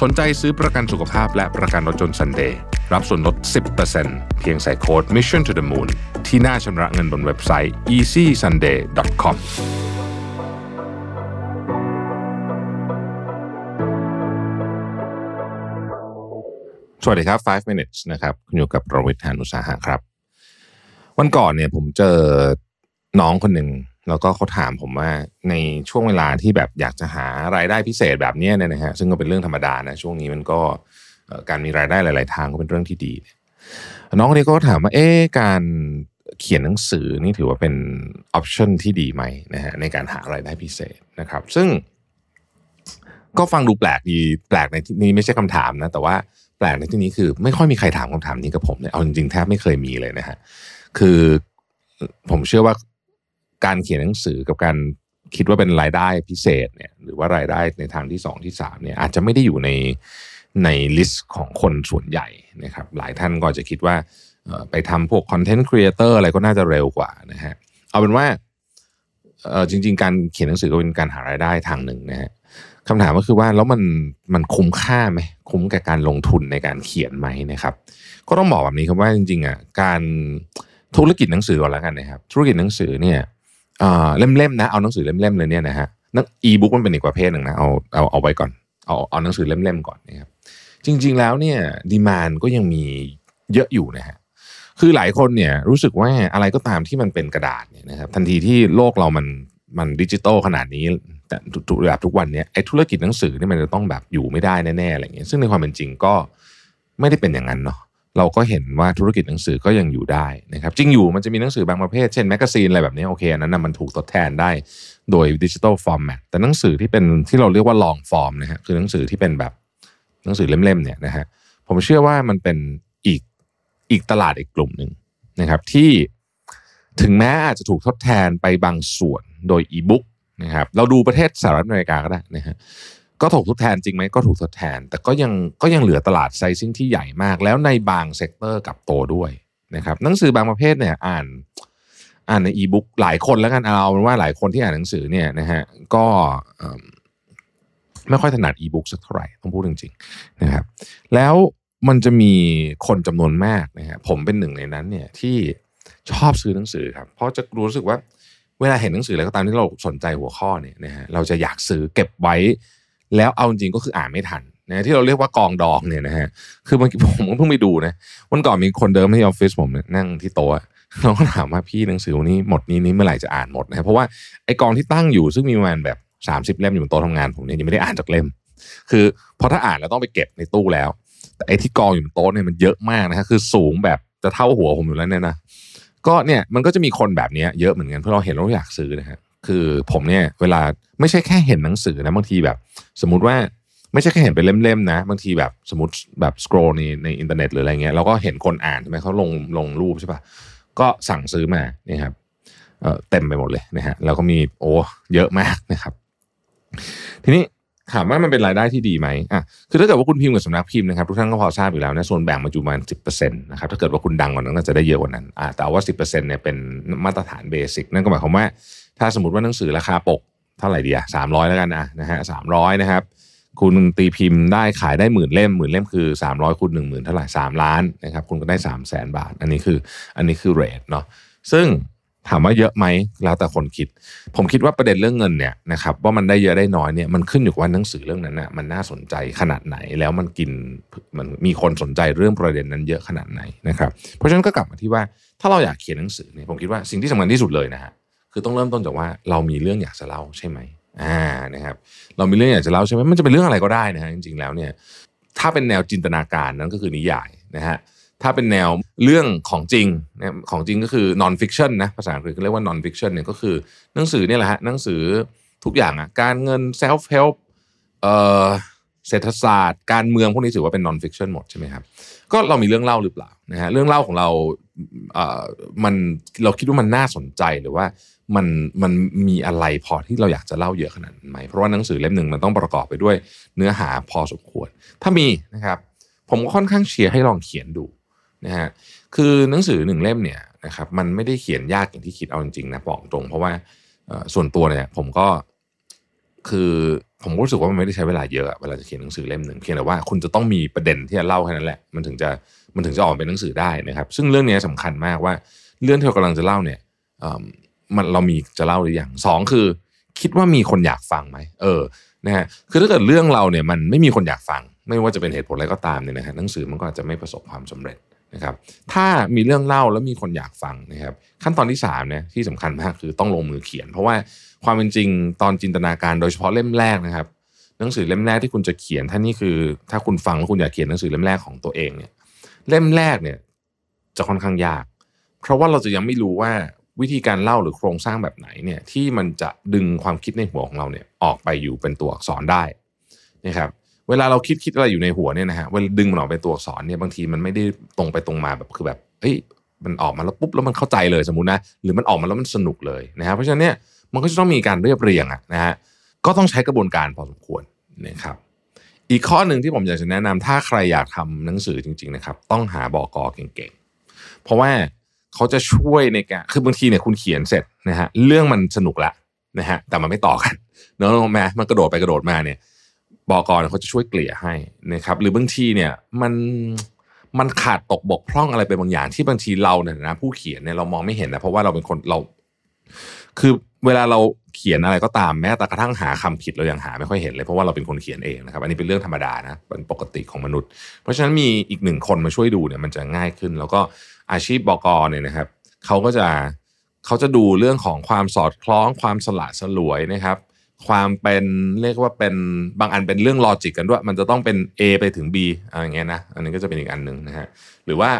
สนใจซื้อประกันสุขภาพและประกันรถยนต์ Sunday รับส่วนลด 10%เพียงใส่โค้ด Mission to the Moon ที่หน้าชำระเงินบนเว็บไซต์ easysunday.com สวัสดีครับ 5 minutes นะครับคุณอยู่กับประวิทยานุสาหะครับ วันก่อนเนี่ยผมเจอน้องคนหนึ่ง แล้วก็เขาถามผมว่าในช่วงเวลาที่แบบอยากจะหารายได้พิเศษแบบนี้เนี่ยนะฮะซึ่งก็เป็นเรื่องธรรมดานะช่วงนี้มันก็การมีรายได้หลาย ๆ ทางก็เป็นเรื่องที่ดี น้องคนนี้ก็ถามว่าเอ๊การเขียนหนังสือนี่ถือว่าเป็นออปชันที่ดีไหมนะฮะในการหารายได้พิเศษนะครับ ซึ่งก็ฟังดูแปลกดีแปลกในที่นี้ไม่ใช่คำถามนะแต่ว่าแปลกในที่นี้คือ ไม่ค่อยมีใครถามคำถามนี้กับผมเนี่ยเอาจริงๆแทบไม่เคยมีเลยนะฮะคือผมเชื่อว่า การเขียนหนังสือกับการคิดว่าเป็นรายได้พิเศษเนี่ยหรือว่ารายได้ในทางที่สองที่สามเนี่ยอาจจะไม่ได้อยู่ในใน list ของคนส่วนใหญ่นะครับหลายท่านก็จะคิดว่าไปทำพวก content creator อะไรก็น่าจะเร็วกว่านะฮะเอาเป็นว่าจริง ๆ การเขียนหนังสือก็เป็นการหารายได้ทางหนึ่งนะฮะคำถามก็คือว่าแล้วมันมันคุ้มค่าไหมคุ้มกับการลงทุนในการเขียนไหมนะครับ ก็ต้องบอกแบบนี้ครับว่าจริงๆอะการธุรกิจหนังสือก่อนแล้วกันนะครับ ธุรกิจหนังสือเนี่ย เอ่อเล่มๆนะเอาหนังสือเล่มๆเลยเนี่ยนะฮะนักอีบุ๊กมันเป็นอีกประเภทหนึ่งนะเอาเอาเอาไว้ก่อนเอาเอาหนังสือเล่มๆก่อนนะครับจริง ๆ แล้วเนี่ยดีมานก็ยังมีเยอะอยู่นะฮะคือหลายคนเนี่ยรู้สึกว่าอะไรก็ตามที่มันเป็นกระดาษเนี่ยนะครับทันทีที่โลกเรามันมันดิจิตอลขนาดนี้แต่ทุกแบบทุกวันเนี้ยไอ้ธุรกิจหนังสือเนี่ยมันจะต้องแบบอยู่ไม่ได้แน่ๆอะไรเงี้ยซึ่งในความเป็นจริงก็ไม่ได้เป็นอย่างนั้นเนาะ เราก็เห็นว่าธุรกิจหนังสือก็ยังอยู่ได้นะครับจริงอยู่มันจะมีหนังสือบางประเภท เช่น magazine อะไรแบบนี้โอเคอันนั้นนะมันถูกทดแทนได้โดย digital format แต่หนังสือที่เป็นที่เราเรียกว่า long form นะฮะคือหนังสือที่เป็นแบบหนังสือเล่มๆเนี่ยนะฮะผมเชื่อว่ามันเป็นอีกอีกตลาดอีกกลุ่มหนึ่งนะครับที่ถึงแม้อาจจะถูกทดแทนไปบางส่วนโดยอีบุ๊กนะครับเราดูประเทศสหรัฐอเมริกาก็ได้นะฮะ ก็ถูกทดแทนจริงไหมก็ถูกทดแทน แต่ก็ยังก็ยังเหลือตลาด sizing ที่ใหญ่มาก แล้วในบาง sector กลับโตด้วยนะครับหนังสือบางประเภทเนี่ยอ่านอ่านในอีบุ๊กหลายคนแล้วกันเอาเป็นว่าหลายคนที่อ่านหนังสือเนี่ยนะฮะก็ไม่ค่อยถนัดอีบุ๊กสักเท่าไหร่ต้องพูดจริงๆนะครับ แล้วมันจะมีคนจำนวนมากนะฮะผมเป็นหนึ่งในนั้นเนี่ยที่ชอบซื้อหนังสือครับเพราะจะรู้สึกว่าเวลาเห็นหนังสืออะไรก็ตามที่เราสนใจหัวข้อเนี่ยนะฮะเราจะอยากซื้อเก็บไว้ แล้วเอาจริงก็คืออ่านไม่ทันนะที่เราเรียกว่ากองดองเนี่ยนะฮะคือบางทีผมก็เพิ่งไปดูนะวันก่อนมีคนเดิมที่ออฟฟิศผมเนี่ยนั่งที่โต๊ะเราก็ถามว่าพี่หนังสือวันนี้หมดนี้นี้เมื่อไหร่จะอ่านหมดนะเพราะว่าไอ้กองที่ตั้งอยู่ซึ่งมีประมาณแบบ 30 เล่มอยู่บนโต๊ะทำงานผมเนี่ยยังไม่ได้อ่านจากเล่ม คือพอถ้าอ่านแล้วต้องไปเก็บในตู้แล้ว แต่ไอ้ที่กองอยู่บนโต๊ะเนี่ยมันเยอะมากนะฮะคือสูงแบบจะเท่าหัวผมอยู่แล้วเนี่ยนะก็เนี่ยมันก็จะมีคนแบบนี้เยอะเหมือนกันเพราะเราเห็นเราอยากซื้อนะฮะ คือผมเนี่ยเวลาไม่ใช่แค่เห็นหนังสือนะบางทีแบบ สมมุติว่าไม่ใช่แค่เห็นเป็นเล่มๆนะ บางทีแบบสมมติแบบสครอลในในอินเทอร์เน็ตหรืออะไรเงี้ยเราก็เห็นคนอ่านใช่ไหมเขาลงลงรูปใช่ปะก็สั่งซื้อมาเนี่ยครับเออเต็มไปหมดเลยนะฮะแล้วก็มีโอ้เยอะมากนะครับ ทีนี้ถามว่ามันเป็นรายได้ที่ดีไหมอะคือถ้าเกิดว่าคุณพิมพ์กับสำนักพิมพ์นะครับทุกท่านก็พอทราบอยู่แล้วนะส่วนแบ่งมันอยู่ประมาณสิบเปอร์เซ็นต์นะครับถ้าเกิดว่าคุณดังกว่านั้นก็จะได้เยอะกว่านั้นอ่าแต่ว่าสิบเปอร์เซ็นต์เนี่ยเป็นมาตรฐาน basic นั่นก็หมายความว่า ถ้าสมมติว่าหนังสือราคาปกเท่าไหร่ดีอะสามร้อยแล้วกันนะนะฮะสามร้อยนะครับคุณตีพิมพ์ได้ขายได้หมื่นเล่มหมื่นเล่มคือสามร้อยคูณหนึ่งหมื่นเท่าไหร่สามล้านนะครับคุณก็ได้สามแสนบาท อันนี้คืออันนี้คือ rate เนาะซึ่งถามว่าเยอะไหมแล้วแต่คนคิด ผมคิดว่าประเด็นเรื่องเงินเนี่ยนะครับว่ามันได้เยอะได้น้อยเนี่ยมันขึ้นอยู่กับว่าหนังสือเรื่องนั้นนะมันน่าสนใจขนาดไหนแล้วมันกินมันมีคนสนใจเรื่องประเด็นนั้นเยอะขนาดไหนนะครับเพราะฉะนั้นก็กลับมาที่ว่าถ้าเราอยากเขียนหนังสือเนี่ยผมคิดว่าสิ่งที่สำคัญที่สุดเลยนะฮะ คือต้องเริ่มต้นจากว่าเรามีเรื่องอยากจะเล่าใช่ไหมอ่านะครับ เรามีเรื่องอยากจะเล่าใช่ไหมมันจะเป็นเรื่องอะไรก็ได้นะฮะจริงๆแล้วเนี่ยถ้าเป็นแนวจินตนาการนั้นก็คือนิยายนะฮะถ้าเป็นแนวเรื่องของจริงนะของจริงก็คือ non fiction นะภาษาอังกฤษเรียกว่า non fiction เนี่ยก็คือหนังสือเนี่ยแหละฮะหนังสือทุกอย่างอะการเงิน self help เอ่อเศรษฐศาสตร์ การเมืองพวกนี้ถือว่าเป็น non fiction หมดใช่ไหมครับก็เรามีเรื่องเล่าหรือเปล่านะฮะเรื่องเล่าของเราเอ่อมันเราคิดว่ามันน่าสนใจหรือว่า มันมันมีอะไรพอที่เราอยากจะเล่าเยอะขนาดนั้นไหมเพราะว่าหนังสือเล่มหนึ่งมันต้องประกอบไปด้วยเนื้อหาพอสมควร ถ้ามีนะครับ ผมก็ค่อนข้างเชียร์ให้ลองเขียนดูนะฮะคือหนังสือหนึ่งเล่มเนี่ยนะครับมันไม่ได้เขียนยากอย่างที่คิดเอาจริงๆนะบอกตรง เพราะว่าส่วนตัวเนี่ยผมก็คือผมรู้สึกว่ามันไม่ได้ใช้เวลาเยอะเวลาจะเขียนหนังสือเล่มหนึ่งเพียงแต่ว่าคุณจะต้องมีประเด็นที่จะเล่าแค่นั้นแหละมันถึงจะมันถึงจะออกเป็นหนังสือได้นะครับ ซึ่งเรื่องนี้สำคัญมากว่าเรื่องที่เรากำลังจะเล่าเนี่ย มันเรามีจะเล่าหรือยังสองคือ คิดว่ามีคนอยากฟังไหมเออนะฮะคือถ้าเกิดเรื่องเราเนี่ยมันไม่มีคนอยากฟัง ไม่ว่าจะเป็นเหตุผลอะไรก็ตามเนี่ยนะฮะหนังสือมันก็อาจจะไม่ประสบความสำเร็จนะครับถ้ามีเรื่องเล่าแล้วมีคนอยากฟังนะครับขั้นตอนที่3เนี่ยที่สำคัญมากคือต้องลงมือเขียน เพราะว่าความเป็นจริงตอนจินตนาการโดยเฉพาะเล่มแรกนะครับ หนังสือเล่มแรกที่คุณจะเขียนถ้านี่คือ ถ้าคุณฟังแล้วคุณอยากเขียนหนังสือเล่มแรกของตัวเองเนี่ยเล่มแรกเนี่ยจะค่อนข้างยาก เพราะว่าเราจะยังไม่รู้ว่า วิธีการเล่าหรือโครงสร้างแบบไหนเนี่ยที่มันจะดึงความคิดในหัวของเราเนี่ยออกไปอยู่เป็นตัวอักษรได้นะครับเวลาเราคิดคิดอะไรอยู่ในหัวเนี่ยนะฮะเวลาดึงมันออกเป็นตัวอักษรเนี่ยบางทีมันไม่ได้ตรงไปตรงมาแบบคือแบบเฮ้ยมันออกมาแล้วปุ๊บแล้วมันเข้าใจเลยสมมุตินะหรือมันออกมาแล้วมันสนุกเลยนะครับเพราะฉะนั้นเนี่ยมันก็จะต้องมีการเรียบเรียงอะนะฮะก็ต้องใช้กระบวนการพอสมควรนะครับอีกข้อหนึ่งที่ผมอยากจะแนะนำถ้าใครอยากทำหนังสือจริง ๆนะครับ ต้องหาบอกอเก่งๆ เพราะว่า เขาจะช่วยในการคือบางทีเนี่ยคุณเขียนเสร็จนะฮะเรื่องมันสนุกละนะฮะแต่มันไม่ต่อกันเนอะแม้มันกระโดดไปกระโดดมาเนี่ยบอกรเขาจะช่วยเกลี่ยให้นะครับ หรือบางทีเนี่ยมันมันขาดตกบกพร่องอะไรไปบางอย่างที่บางทีเราเนี่ยนะผู้เขียนเนี่ยเรามองไม่เห็นนะเพราะว่าเราเป็นคนเรา คือเวลาเราเขียนอะไรก็ตามแม้แต่กระทั่งหาคำผิดเรายังหาไม่ค่อยเห็นเลยเพราะว่าเราเป็นคนเขียนเองนะครับอันนี้เป็นเรื่องธรรมดานะเป็นปกติของมนุษย์ เพราะฉะนั้นมีอีกหนึ่งคนมาช่วยดูเนี่ยมันจะง่ายขึ้น แล้วก็อาชีพบกเนี่ยนะครับเขาก็จะเขาจะดูเรื่องของความสอดคล้องความสละสลวยนะครับ ความเป็นเรียกว่าเป็นบางอันเป็นเรื่องลอจิกกันด้วย มันจะต้องเป็น A ไปถึง B อะไรเงี้ยนะอันนี้ก็จะเป็นอีกอันหนึ่งนะฮะหรือว่า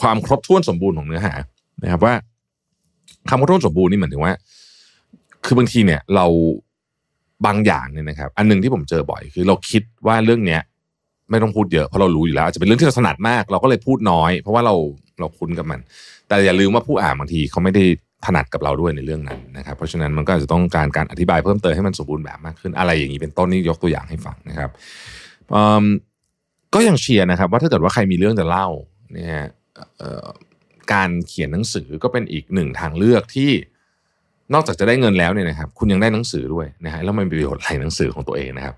ความครบถ้วนสมบูรณ์ของเนื้อหานะครับว่า คำครบถ้วนสมบูรณ์นี่เหมือนถึงว่า คือบางทีเนี่ยเราบางอย่างเนี่ยนะครับ อันหนึ่งที่ผมเจอบ่อยคือ เราคิดว่าเรื่องเนี้ย ไม่ต้องพูดเยอะเพราะเรารู้อยู่แล้วอาจจะเป็นเรื่องที่เราถนัดมาก เราก็เลยพูดน้อย เพราะว่าเราเราคุ้นกับมัน แต่อย่าลืมว่าผู้อ่านบางทีเขาไม่ได้ถนัดกับเราด้วยในเรื่องนั้นนะครับ เพราะฉะนั้นมันก็จะต้องการการอธิบายเพิ่มเติมให้มันสมบูรณ์แบบมากขึ้น อะไรอย่างนี้เป็นต้นนี่ยกตัวอย่างให้ฟังนะครับก็ยังเชียร์นะครับ ว่าถ้าเกิดว่าใครมีเรื่องจะเล่าเนี่ย การเขียนหนังสือก็เป็นอีกหนึ่งทางเลือกที่นอกจากจะได้เงินแล้วเนี่ยนะครับ คุณยังได้หนังสือด้วยนะฮะแล้วมันมีประโยชน์อะไรหนังสือของตัวเองนะครับ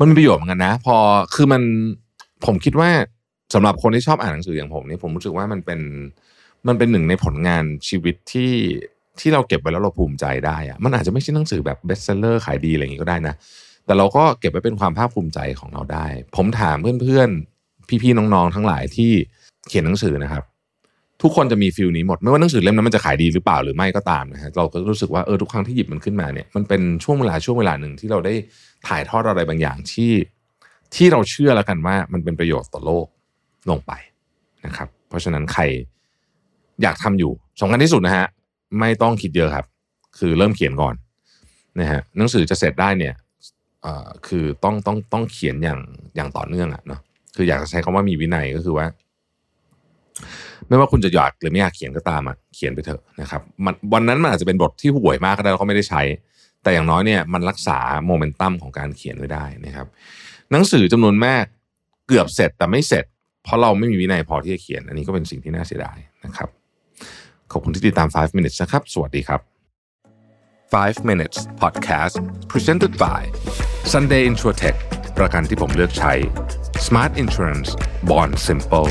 มันมีประโยชน์เหมือนกันนะ พอคือมันผมคิดว่าสำหรับคนที่ชอบอ่านหนังสืออย่างผมเนี่ยผมรู้สึกว่ามันเป็นมันเป็นหนึ่งในผลงานชีวิตที่ที่เราเก็บไว้แล้วเราภูมิใจได้อะมันอาจจะไม่ใช่หนังสือแบบ bestseller ขายดีอะไรอย่างนี้ก็ได้นะ แต่เราก็เก็บไว้เป็นความภาคภูมิใจของเราได้ ผมถามเพื่อนๆ พี่ๆ น้องๆ ทั้งหลายที่เขียนหนังสือนะครับ ทุกคนจะมี feel นี้หมด ไม่ว่าหนังสือเล่มนั้นมันจะขายดีหรือเปล่าหรือไม่ก็ตามนะฮะเราก็รู้สึกว่าเออทุกครั้งที่หยิบมันขึ้นมาเนี่ยมันเป็นช่วงเวลาช่วงเวลาหนึ่งที่เราได้ถ่ายทอดอะไรบางอย่างที่ที่เราเชื่อแล้วกันว่ามันเป็นประโยชน์ต่อโลกลงไปนะครับ เพราะฉะนั้นใครอยากทำอยู่สำคัญที่สุดนะฮะไม่ต้องคิดเยอะครับ คือเริ่มเขียนก่อนนะฮะหนังสือจะเสร็จได้เนี่ยคือต้องต้องต้องเขียนอย่างอย่างต่อเนื่องอะเนาะคืออยากจะใช้คำว่ามีวินัยก็คือว่า ไม่ว่าคุณจะอยากหรือไม่อยากเขียนก็ตามอะเขียนไปเถอะนะครับมันวันนั้นมันอาจจะเป็นบทที่ห่วยมากก็ได้เราก็ไม่ได้ใช้ แต่อย่างน้อยเนี่ยมันรักษาโมเมนตัมของการเขียนไว้ได้นะครับ หนังสือจำนวนมากเกือบเสร็จแต่ไม่เสร็จ เพราะเราไม่มีวินัยพอที่จะเขียน อันนี้ก็เป็นสิ่งที่น่าเสียดายนะครับ ขอบคุณที่ติดตาม 5 minutes นะครับ สวัสดีครับ 5 minutes podcast presented by Sunday Insurtech ประกันที่ผมเลือกใช้ Smart Insurance Bond Simple